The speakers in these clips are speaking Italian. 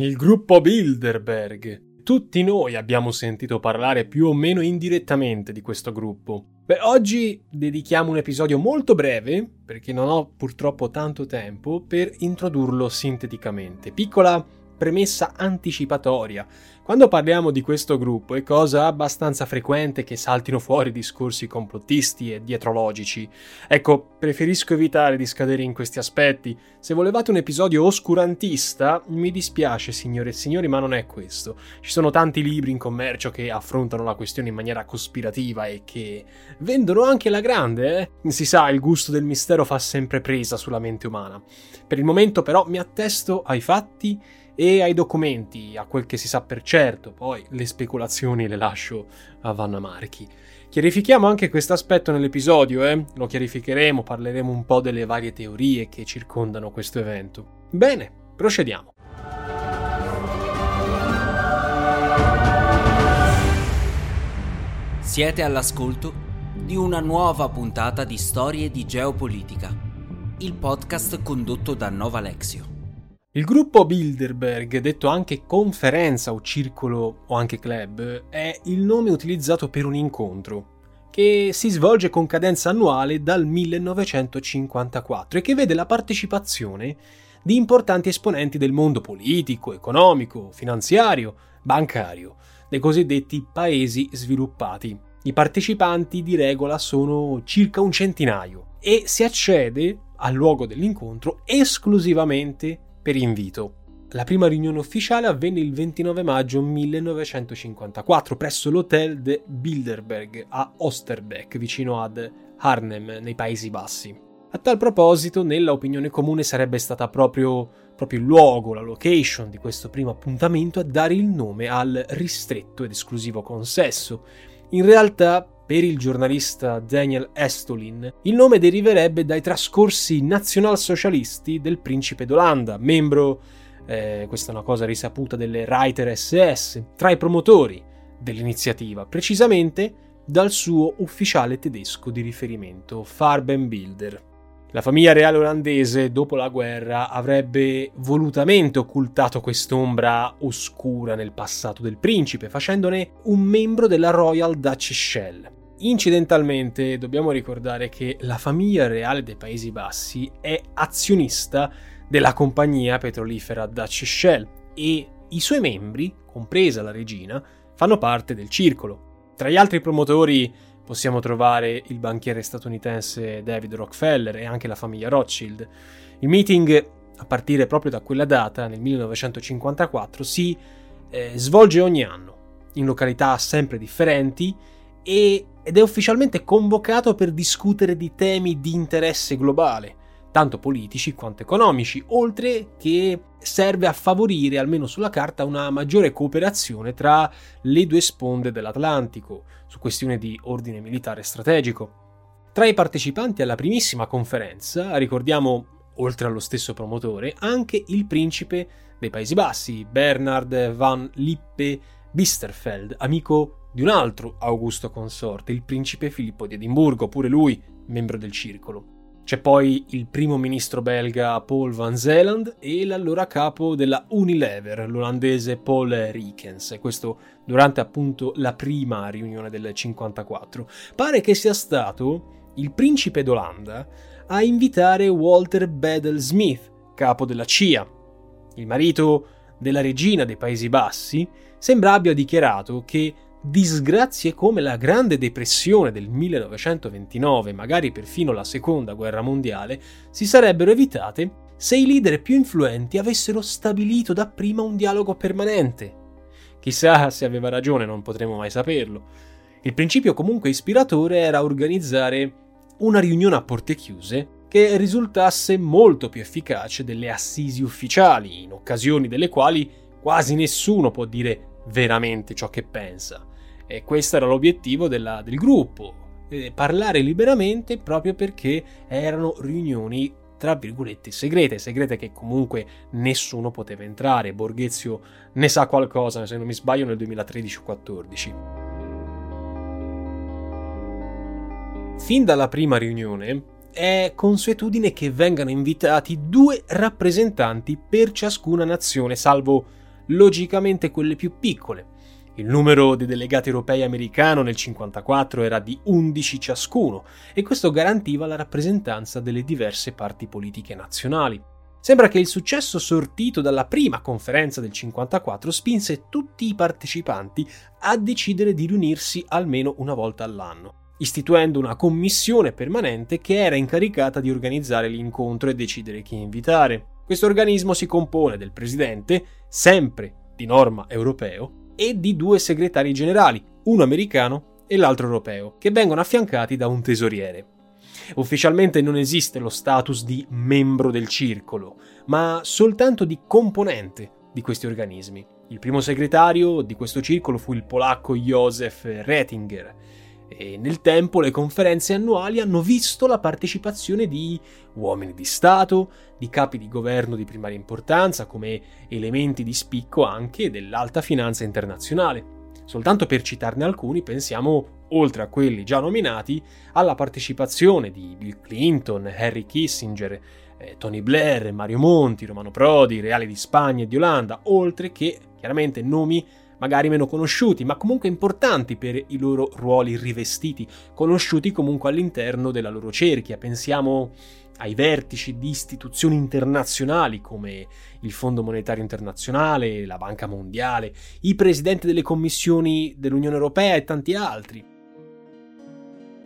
Il gruppo Bilderberg. Tutti noi abbiamo sentito parlare più o meno indirettamente di questo gruppo. Beh, oggi dedichiamo un episodio molto breve, perché non ho purtroppo tanto tempo, per introdurlo sinteticamente. Piccola premessa anticipatoria. Quando parliamo di questo gruppo è cosa abbastanza frequente che saltino fuori discorsi complottisti e dietrologici. Ecco, preferisco evitare di scadere in questi aspetti. Se volevate un episodio oscurantista, mi dispiace signore e signori, ma non è questo. Ci sono tanti libri in commercio che affrontano la questione in maniera cospirativa e che vendono anche la grande, eh? Si sa, il gusto del mistero fa sempre presa sulla mente umana. Per il momento però mi attesto ai fatti e ai documenti, a quel che si sa per certo, poi le speculazioni le lascio a Vanna Marchi. Chiarifichiamo anche questo aspetto nell'episodio, eh? lo chiarificheremo, parleremo un po' delle varie teorie che circondano questo evento. Bene, procediamo. Siete all'ascolto di una nuova puntata di Storie di Geopolitica, il podcast condotto da Nova Lexio. Il gruppo Bilderberg, detto anche conferenza o circolo o anche club, è il nome utilizzato per un incontro che si svolge con cadenza annuale dal 1954 e che vede la partecipazione di importanti esponenti del mondo politico, economico, finanziario, bancario, dei cosiddetti paesi sviluppati. I partecipanti di regola sono circa un centinaio e si accede al luogo dell'incontro esclusivamente per invito. La prima riunione ufficiale avvenne il 29 maggio 1954 presso l'Hotel de Bilderberg a Osterbeek, vicino ad Arnhem, nei Paesi Bassi. A tal proposito, nella opinione comune sarebbe stata proprio, proprio il luogo, la location di questo primo appuntamento a dare il nome al ristretto ed esclusivo consesso. In realtà, per il giornalista Daniel Estolin, il nome deriverebbe dai trascorsi nazionalsocialisti del principe d'Olanda, membro, eh, questa è una cosa risaputa, delle Reiter SS, tra i promotori dell'iniziativa, precisamente dal suo ufficiale tedesco di riferimento, Farbenbilder. La famiglia reale olandese, dopo la guerra, avrebbe volutamente occultato quest'ombra oscura nel passato del principe, facendone un membro della Royal Dutch Shell. Incidentalmente dobbiamo ricordare che la famiglia reale dei Paesi Bassi è azionista della compagnia petrolifera Dutch Shell e i suoi membri, compresa la regina, fanno parte del circolo. Tra gli altri promotori possiamo trovare il banchiere statunitense David Rockefeller e anche la famiglia Rothschild. Il meeting, a partire proprio da quella data, nel 1954, si eh, svolge ogni anno, in località sempre differenti, e, ed è ufficialmente convocato per discutere di temi di interesse globale, tanto politici quanto economici, oltre che serve a favorire, almeno sulla carta, una maggiore cooperazione tra le due sponde dell'Atlantico su questioni di ordine militare strategico. Tra i partecipanti alla primissima conferenza, ricordiamo, oltre allo stesso promotore, anche il principe dei Paesi Bassi, Bernard van Lippe Bisterfeld, amico di un altro Augusto consorte, il principe Filippo di Edimburgo, pure lui membro del circolo. C'è poi il primo ministro belga Paul van Zeeland e l'allora capo della Unilever, l'olandese Paul Rikens, questo durante appunto la prima riunione del 54. Pare che sia stato il principe d'Olanda a invitare Walter Bedell Smith, capo della CIA, il marito della regina dei Paesi Bassi, sembra abbia dichiarato che disgrazie come la Grande Depressione del 1929, magari perfino la Seconda Guerra Mondiale, si sarebbero evitate se i leader più influenti avessero stabilito dapprima un dialogo permanente. Chissà se aveva ragione, non potremo mai saperlo. Il principio comunque ispiratore era organizzare una riunione a porte chiuse che risultasse molto più efficace delle assisi ufficiali, in occasioni delle quali quasi nessuno può dire veramente ciò che pensa. E questo era l'obiettivo della, del gruppo, eh, parlare liberamente proprio perché erano riunioni tra virgolette segrete, segrete che comunque nessuno poteva entrare. Borghezio ne sa qualcosa, se non mi sbaglio, nel 2013-14. Fin dalla prima riunione è consuetudine che vengano invitati due rappresentanti per ciascuna nazione, salvo logicamente quelle più piccole. Il numero dei delegati europei americano nel 1954 era di 11 ciascuno e questo garantiva la rappresentanza delle diverse parti politiche nazionali. Sembra che il successo sortito dalla prima conferenza del 1954 spinse tutti i partecipanti a decidere di riunirsi almeno una volta all'anno, istituendo una commissione permanente che era incaricata di organizzare l'incontro e decidere chi invitare. Questo organismo si compone del presidente, sempre di norma europeo, e di due segretari generali, uno americano e l'altro europeo, che vengono affiancati da un tesoriere. Ufficialmente non esiste lo status di membro del circolo, ma soltanto di componente di questi organismi. Il primo segretario di questo circolo fu il polacco Józef Rettinger, e nel tempo le conferenze annuali hanno visto la partecipazione di uomini di Stato, di capi di governo di primaria importanza, come elementi di spicco anche dell'alta finanza internazionale. Soltanto per citarne alcuni, pensiamo, oltre a quelli già nominati, alla partecipazione di Bill Clinton, Harry Kissinger, eh, Tony Blair, Mario Monti, Romano Prodi, Reali di Spagna e di Olanda, oltre che chiaramente nomi magari meno conosciuti, ma comunque importanti per i loro ruoli rivestiti, conosciuti comunque all'interno della loro cerchia. Pensiamo ai vertici di istituzioni internazionali come il Fondo Monetario Internazionale, la Banca Mondiale, i presidenti delle commissioni dell'Unione Europea e tanti altri.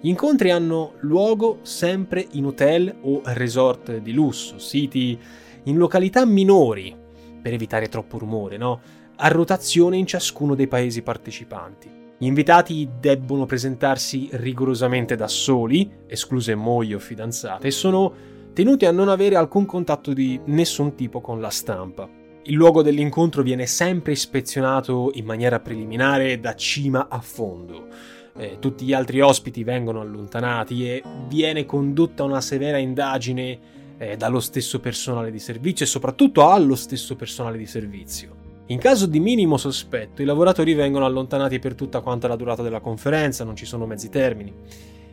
Gli incontri hanno luogo sempre in hotel o resort di lusso, siti in località minori, per evitare troppo rumore, no? A rotazione in ciascuno dei paesi partecipanti. Gli invitati debbono presentarsi rigorosamente da soli, escluse mogli o fidanzate, e sono tenuti a non avere alcun contatto di nessun tipo con la stampa. Il luogo dell'incontro viene sempre ispezionato in maniera preliminare da cima a fondo. Eh, tutti gli altri ospiti vengono allontanati e viene condotta una severa indagine eh, dallo stesso personale di servizio e soprattutto allo stesso personale di servizio. In caso di minimo sospetto, i lavoratori vengono allontanati per tutta quanta la durata della conferenza, non ci sono mezzi termini.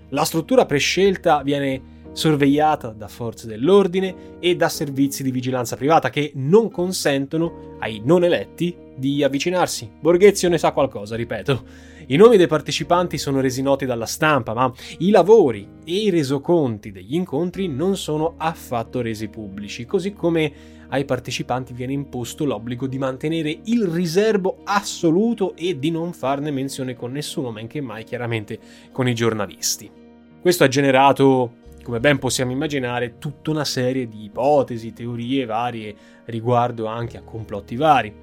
La struttura prescelta viene sorvegliata da forze dell'ordine e da servizi di vigilanza privata che non consentono ai non eletti di avvicinarsi. Borghezio ne sa qualcosa, ripeto. I nomi dei partecipanti sono resi noti dalla stampa, ma i lavori e i resoconti degli incontri non sono affatto resi pubblici, così come ai partecipanti viene imposto l'obbligo di mantenere il riservo assoluto e di non farne menzione con nessuno, men che mai chiaramente con i giornalisti. Questo ha generato, come ben possiamo immaginare, tutta una serie di ipotesi, teorie varie riguardo anche a complotti vari.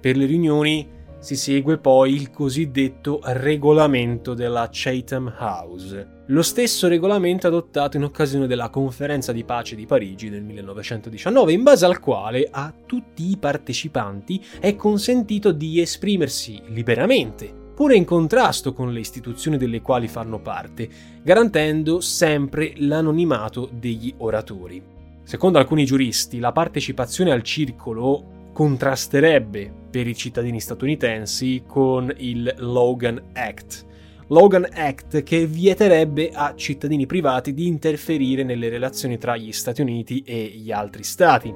Per le riunioni si segue poi il cosiddetto regolamento della Chatham House, lo stesso regolamento adottato in occasione della conferenza di pace di Parigi del 1919, in base al quale a tutti i partecipanti è consentito di esprimersi liberamente, pure in contrasto con le istituzioni delle quali fanno parte, garantendo sempre l'anonimato degli oratori. Secondo alcuni giuristi, la partecipazione al circolo contrasterebbe per i cittadini statunitensi con il Logan Act. Logan Act che vieterebbe a cittadini privati di interferire nelle relazioni tra gli Stati Uniti e gli altri stati.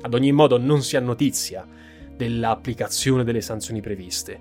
Ad ogni modo non si ha notizia dell'applicazione delle sanzioni previste.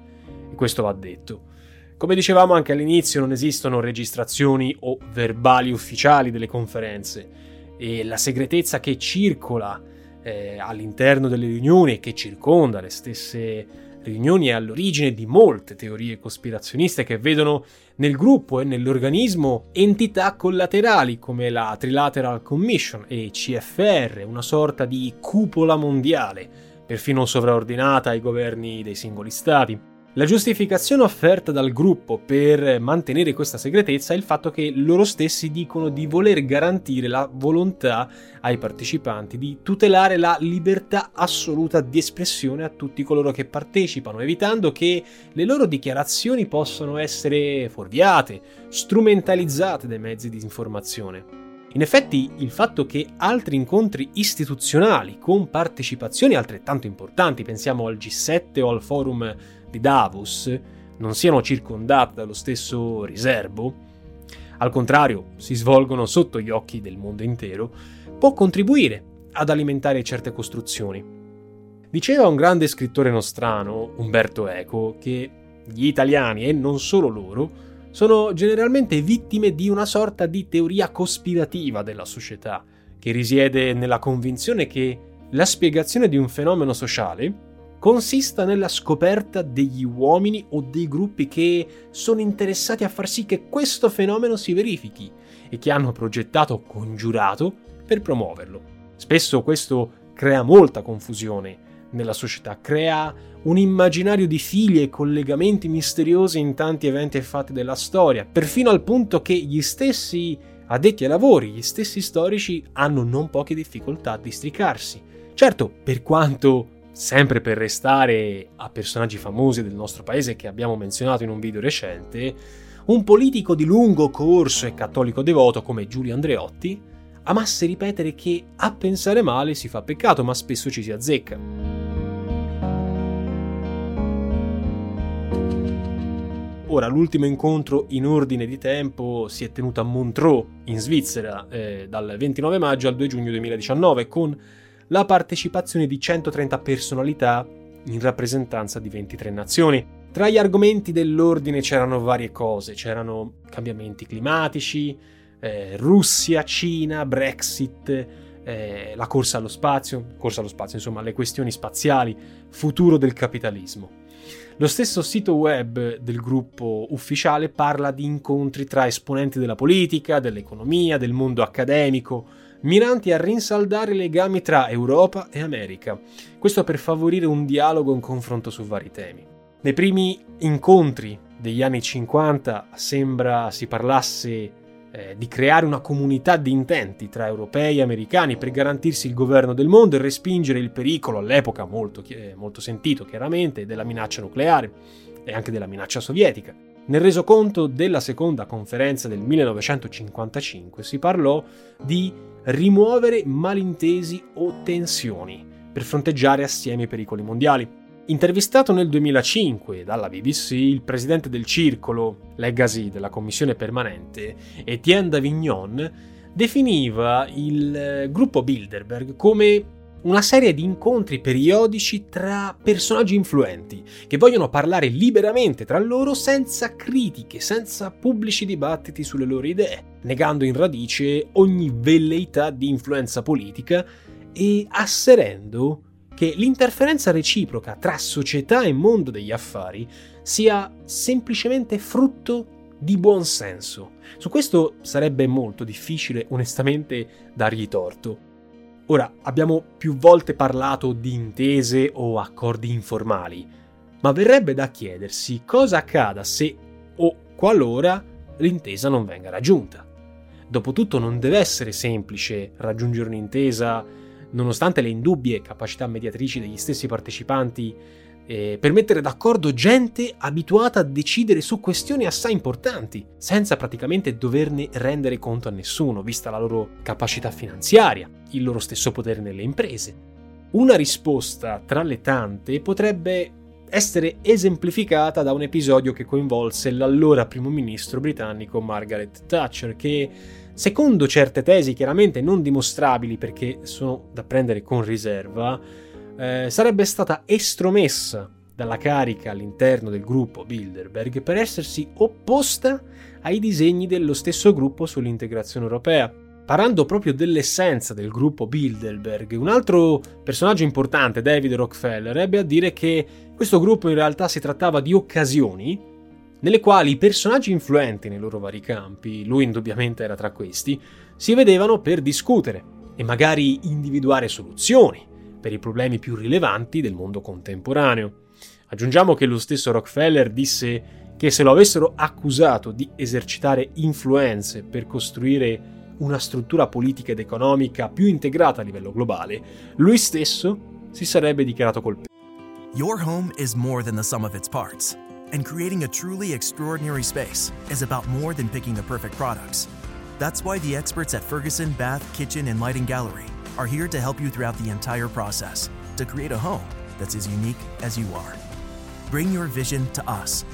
E questo va detto. Come dicevamo anche all'inizio non esistono registrazioni o verbali ufficiali delle conferenze e la segretezza che circola eh, all'interno delle riunioni e che circonda le stesse riunioni è all'origine di molte teorie cospirazioniste che vedono nel gruppo e nell'organismo entità collaterali come la Trilateral Commission e CFR, una sorta di cupola mondiale, perfino sovraordinata ai governi dei singoli stati. La giustificazione offerta dal gruppo per mantenere questa segretezza è il fatto che loro stessi dicono di voler garantire la volontà ai partecipanti di tutelare la libertà assoluta di espressione a tutti coloro che partecipano, evitando che le loro dichiarazioni possano essere fuorviate, strumentalizzate dai mezzi di informazione. In effetti il fatto che altri incontri istituzionali con partecipazioni altrettanto importanti, pensiamo al G7 o al forum di Davos non siano circondate dallo stesso riservo, al contrario si svolgono sotto gli occhi del mondo intero, può contribuire ad alimentare certe costruzioni. Diceva un grande scrittore nostrano, Umberto Eco, che gli italiani, e non solo loro, sono generalmente vittime di una sorta di teoria cospirativa della società, che risiede nella convinzione che la spiegazione di un fenomeno sociale consista nella scoperta degli uomini o dei gruppi che sono interessati a far sì che questo fenomeno si verifichi e che hanno progettato o congiurato per promuoverlo. Spesso questo crea molta confusione nella società, crea un immaginario di fili e collegamenti misteriosi in tanti eventi e fatti della storia, perfino al punto che gli stessi addetti ai lavori, gli stessi storici hanno non poche difficoltà a districarsi. Certo, per quanto sempre per restare a personaggi famosi del nostro paese che abbiamo menzionato in un video recente, un politico di lungo corso e cattolico devoto come Giulio Andreotti amasse ripetere che a pensare male si fa peccato, ma spesso ci si azzecca. Ora, l'ultimo incontro in ordine di tempo si è tenuto a Montreux, in Svizzera, eh, dal 29 maggio al 2 giugno 2019, con la partecipazione di 130 personalità in rappresentanza di 23 nazioni. Tra gli argomenti dell'ordine c'erano varie cose, c'erano cambiamenti climatici, eh, Russia, Cina, Brexit, eh, la corsa allo spazio, corsa allo spazio, insomma, le questioni spaziali, futuro del capitalismo. Lo stesso sito web del gruppo ufficiale parla di incontri tra esponenti della politica, dell'economia, del mondo accademico, miranti a rinsaldare i legami tra Europa e America, questo per favorire un dialogo e un confronto su vari temi. Nei primi incontri degli anni 50 sembra si parlasse eh, di creare una comunità di intenti tra europei e americani per garantirsi il governo del mondo e respingere il pericolo, all'epoca molto, molto sentito chiaramente, della minaccia nucleare e anche della minaccia sovietica. Nel resoconto della seconda conferenza del 1955 si parlò di rimuovere malintesi o tensioni per fronteggiare assieme i pericoli mondiali. Intervistato nel 2005 dalla BBC, il presidente del circolo Legacy della commissione permanente, Etienne Davignon, definiva il gruppo Bilderberg come una serie di incontri periodici tra personaggi influenti che vogliono parlare liberamente tra loro senza critiche, senza pubblici dibattiti sulle loro idee, negando in radice ogni velleità di influenza politica e asserendo che l'interferenza reciproca tra società e mondo degli affari sia semplicemente frutto di buon senso. Su questo sarebbe molto difficile onestamente dargli torto. Ora, abbiamo più volte parlato di intese o accordi informali, ma verrebbe da chiedersi cosa accada se o qualora l'intesa non venga raggiunta. Dopotutto non deve essere semplice raggiungere un'intesa, nonostante le indubbie capacità mediatrici degli stessi partecipanti eh, per mettere d'accordo gente abituata a decidere su questioni assai importanti, senza praticamente doverne rendere conto a nessuno, vista la loro capacità finanziaria, il loro stesso potere nelle imprese. Una risposta tra le tante potrebbe essere esemplificata da un episodio che coinvolse l'allora primo ministro britannico Margaret Thatcher, che, secondo certe tesi chiaramente non dimostrabili perché sono da prendere con riserva, eh, sarebbe stata estromessa dalla carica all'interno del gruppo Bilderberg per essersi opposta ai disegni dello stesso gruppo sull'integrazione europea. parlando proprio dell'essenza del gruppo Bilderberg, un altro personaggio importante, David Rockefeller, ebbe a dire che questo gruppo in realtà si trattava di occasioni nelle quali i personaggi influenti nei loro vari campi, lui indubbiamente era tra questi, si vedevano per discutere e magari individuare soluzioni per i problemi più rilevanti del mondo contemporaneo. Aggiungiamo che lo stesso Rockefeller disse che se lo avessero accusato di esercitare influenze per costruire una struttura politica ed economica più integrata a livello globale, lui stesso si sarebbe dichiarato colpevole. Your home is more than the sum of its parts, and creating a truly extraordinary space is about more than picking the perfect products. That's why the experts at Ferguson Bath, Kitchen, and Lighting Gallery are here to help you throughout the entire process to create a home that's as unique as you are. Bring your vision to us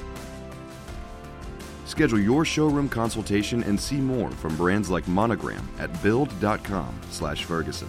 Schedule your showroom consultation and see more from brands like Monogram at build.com/ferguson.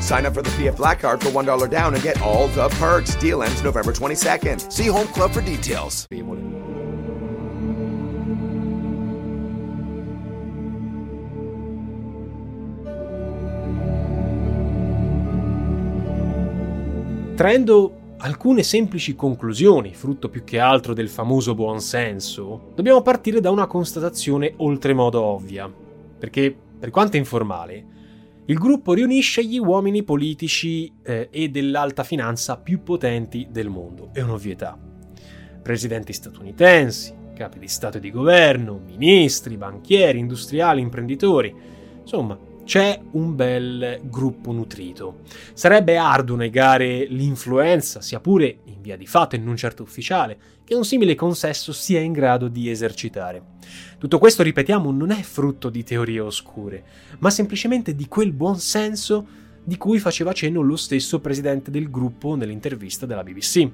Sign up for the PF Black Card for $1 down and get all the perks. Deal ends November 22nd. See Home Club for details. Traendo alcune semplici conclusioni, frutto più che altro del famoso buonsenso, dobbiamo partire da una constatazione oltremodo ovvia, perché, per quanto informale, il gruppo riunisce gli uomini politici eh, e dell'alta finanza più potenti del mondo, è un'ovvietà. Presidenti statunitensi, capi di Stato e di governo, ministri, banchieri, industriali, imprenditori, insomma, c'è un bel gruppo nutrito. Sarebbe arduo negare l'influenza, sia pure in via di fatto e non certo ufficiale, che un simile consesso sia in grado di esercitare. Tutto questo, ripetiamo, non è frutto di teorie oscure, ma semplicemente di quel buon senso di cui faceva cenno lo stesso presidente del gruppo nell'intervista della BBC.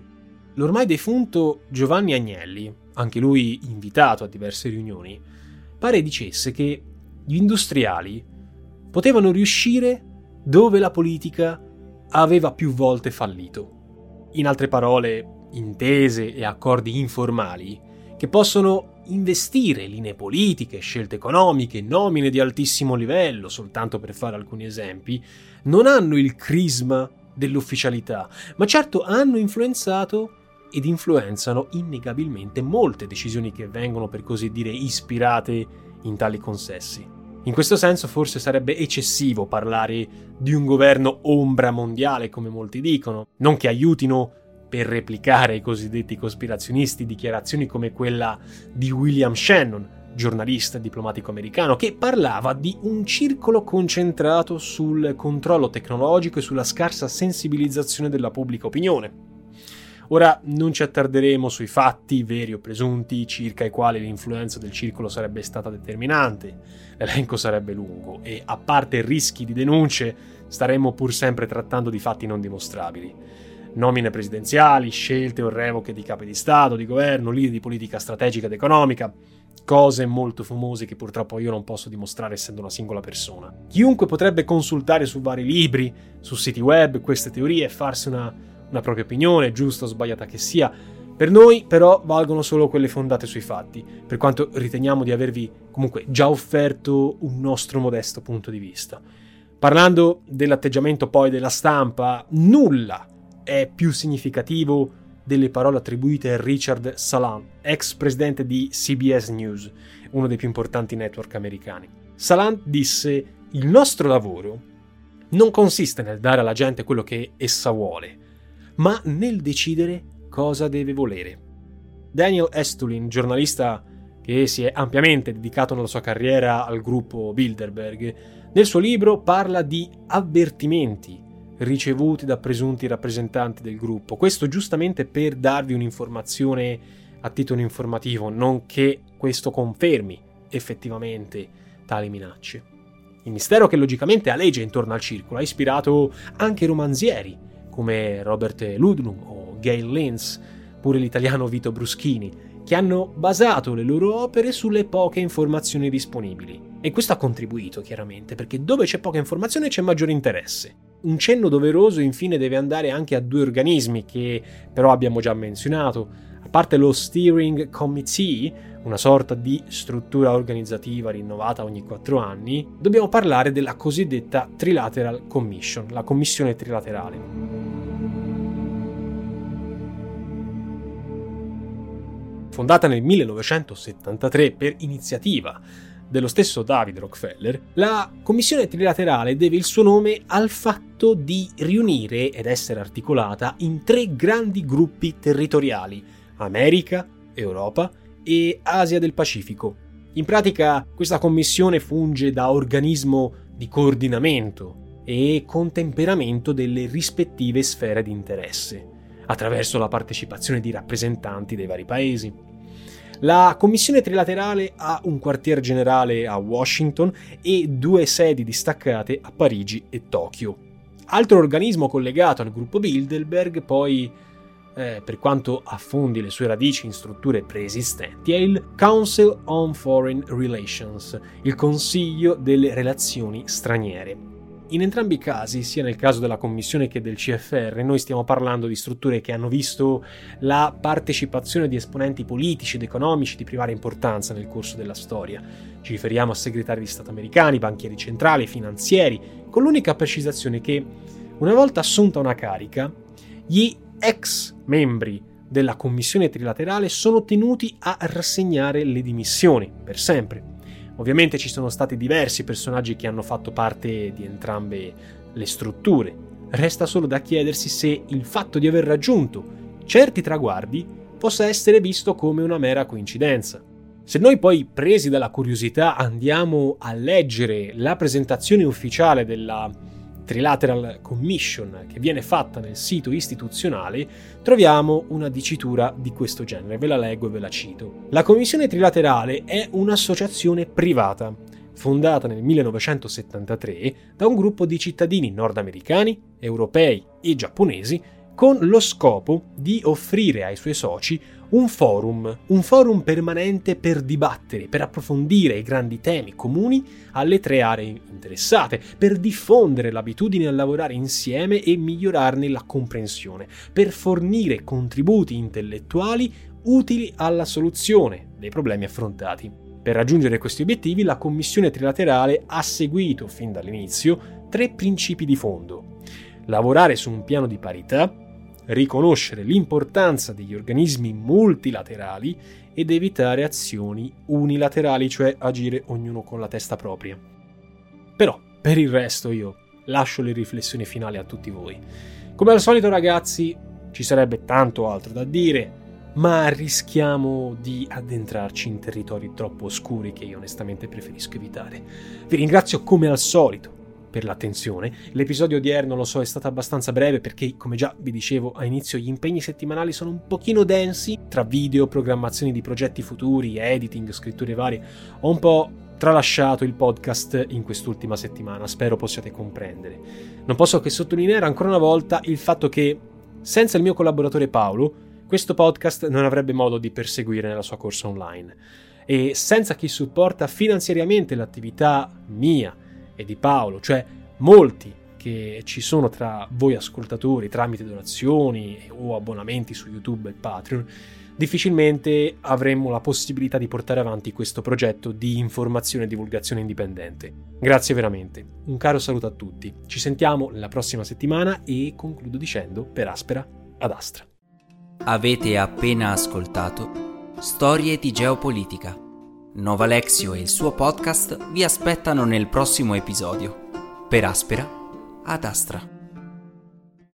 L'ormai defunto Giovanni Agnelli, anche lui invitato a diverse riunioni, pare dicesse che gli industriali potevano riuscire dove la politica aveva più volte fallito. In altre parole, intese e accordi informali che possono investire linee politiche, scelte economiche, nomine di altissimo livello, soltanto per fare alcuni esempi, non hanno il crisma dell'ufficialità, ma certo hanno influenzato ed influenzano innegabilmente molte decisioni che vengono per così dire ispirate in tali consessi. In questo senso forse sarebbe eccessivo parlare di un governo ombra mondiale, come molti dicono, non che aiutino per replicare ai cosiddetti cospirazionisti dichiarazioni come quella di William Shannon, giornalista e diplomatico americano, che parlava di un circolo concentrato sul controllo tecnologico e sulla scarsa sensibilizzazione della pubblica opinione. Ora non ci attarderemo sui fatti, veri o presunti, circa i quali l'influenza del circolo sarebbe stata determinante. L'elenco sarebbe lungo e, a parte rischi di denunce, staremmo pur sempre trattando di fatti non dimostrabili. Nomine presidenziali, scelte o revoche di capi di Stato, di governo, linee di politica strategica ed economica, cose molto famose che purtroppo io non posso dimostrare essendo una singola persona. Chiunque potrebbe consultare su vari libri, su siti web, queste teorie e farsi una una propria opinione, giusta o sbagliata che sia. Per noi però valgono solo quelle fondate sui fatti, per quanto riteniamo di avervi comunque già offerto un nostro modesto punto di vista. Parlando dell'atteggiamento poi della stampa, nulla è più significativo delle parole attribuite a Richard Salan, ex presidente di CBS News, uno dei più importanti network americani. Salan disse: Il nostro lavoro non consiste nel dare alla gente quello che essa vuole, ma nel decidere cosa deve volere. Daniel Estulin, giornalista che si è ampiamente dedicato nella sua carriera al gruppo Bilderberg, nel suo libro parla di avvertimenti ricevuti da presunti rappresentanti del gruppo. Questo giustamente per darvi un'informazione a titolo informativo, non che questo confermi effettivamente tali minacce. Il mistero che logicamente aleggia intorno al circolo ha ispirato anche romanzieri come Robert Ludlum o Gail Linz, pure l'italiano Vito Bruschini, che hanno basato le loro opere sulle poche informazioni disponibili. E questo ha contribuito, chiaramente, perché dove c'è poca informazione c'è maggiore interesse. Un cenno doveroso infine deve andare anche a due organismi che però abbiamo già menzionato. A parte lo Steering Committee, una sorta di struttura organizzativa rinnovata ogni quattro anni, dobbiamo parlare della cosiddetta Trilateral Commission, la commissione trilaterale. Fondata nel 1973 per iniziativa dello stesso David Rockefeller, la Commissione Trilaterale deve il suo nome al fatto di riunire ed essere articolata in tre grandi gruppi territoriali, America, Europa e Asia del Pacifico. In pratica questa commissione funge da organismo di coordinamento e contemperamento delle rispettive sfere di interesse, attraverso la partecipazione di rappresentanti dei vari paesi. La Commissione Trilaterale ha un quartier generale a Washington e due sedi distaccate a Parigi e Tokyo. Altro organismo collegato al gruppo Bilderberg, poi, eh, per quanto affondi le sue radici in strutture preesistenti, è il Council on Foreign Relations, il Consiglio delle Relazioni Straniere. In entrambi i casi, sia nel caso della Commissione che del CFR, noi stiamo parlando di strutture che hanno visto la partecipazione di esponenti politici ed economici di primaria importanza nel corso della storia. Ci riferiamo a segretari di Stato americani, banchieri centrali, finanzieri, con l'unica precisazione che, una volta assunta una carica, gli ex membri della Commissione trilaterale sono tenuti a rassegnare le dimissioni per sempre Ovviamente ci sono stati diversi personaggi che hanno fatto parte di entrambe le strutture. Resta solo da chiedersi se il fatto di aver raggiunto certi traguardi possa essere visto come una mera coincidenza. Se noi poi, presi dalla curiosità, andiamo a leggere la presentazione ufficiale della Trilateral Commission che viene fatta nel sito istituzionale, troviamo una dicitura di questo genere. Ve la leggo e ve la cito. La Commissione Trilaterale è un'associazione privata, fondata nel 1973 da un gruppo di cittadini nordamericani, europei e giapponesi con lo scopo di offrire ai suoi soci un forum, un forum permanente per dibattere, per approfondire i grandi temi comuni alle tre aree interessate, per diffondere l'abitudine a lavorare insieme e migliorarne la comprensione, per fornire contributi intellettuali utili alla soluzione dei problemi affrontati. Per raggiungere questi obiettivi la Commissione trilaterale ha seguito fin dall'inizio tre principi di fondo. Lavorare su un piano di parità, riconoscere l'importanza degli organismi multilaterali ed evitare azioni unilaterali, cioè agire ognuno con la testa propria. Però, per il resto io lascio le riflessioni finali a tutti voi. Come al solito ragazzi, ci sarebbe tanto altro da dire, ma rischiamo di addentrarci in territori troppo oscuri che io onestamente preferisco evitare. Vi ringrazio come al solito per l'attenzione. L'episodio odierno, lo so, è stato abbastanza breve perché, come già vi dicevo a inizio, gli impegni settimanali sono un pochino densi tra video, programmazioni di progetti futuri, editing, scritture varie. Ho un po' tralasciato il podcast in quest'ultima settimana, spero possiate comprendere. Non posso che sottolineare ancora una volta il fatto che, senza il mio collaboratore Paolo, questo podcast non avrebbe modo di perseguire nella sua corsa online. E senza chi supporta finanziariamente l'attività mia, e di Paolo, cioè molti che ci sono tra voi ascoltatori tramite donazioni o abbonamenti su YouTube e Patreon, difficilmente avremmo la possibilità di portare avanti questo progetto di informazione e divulgazione indipendente. Grazie veramente. Un caro saluto a tutti. Ci sentiamo la prossima settimana e concludo dicendo per aspera ad astra. Avete appena ascoltato Storie di geopolitica Nova Lexio e il suo podcast vi aspettano nel prossimo episodio. Per Aspera ad Astra.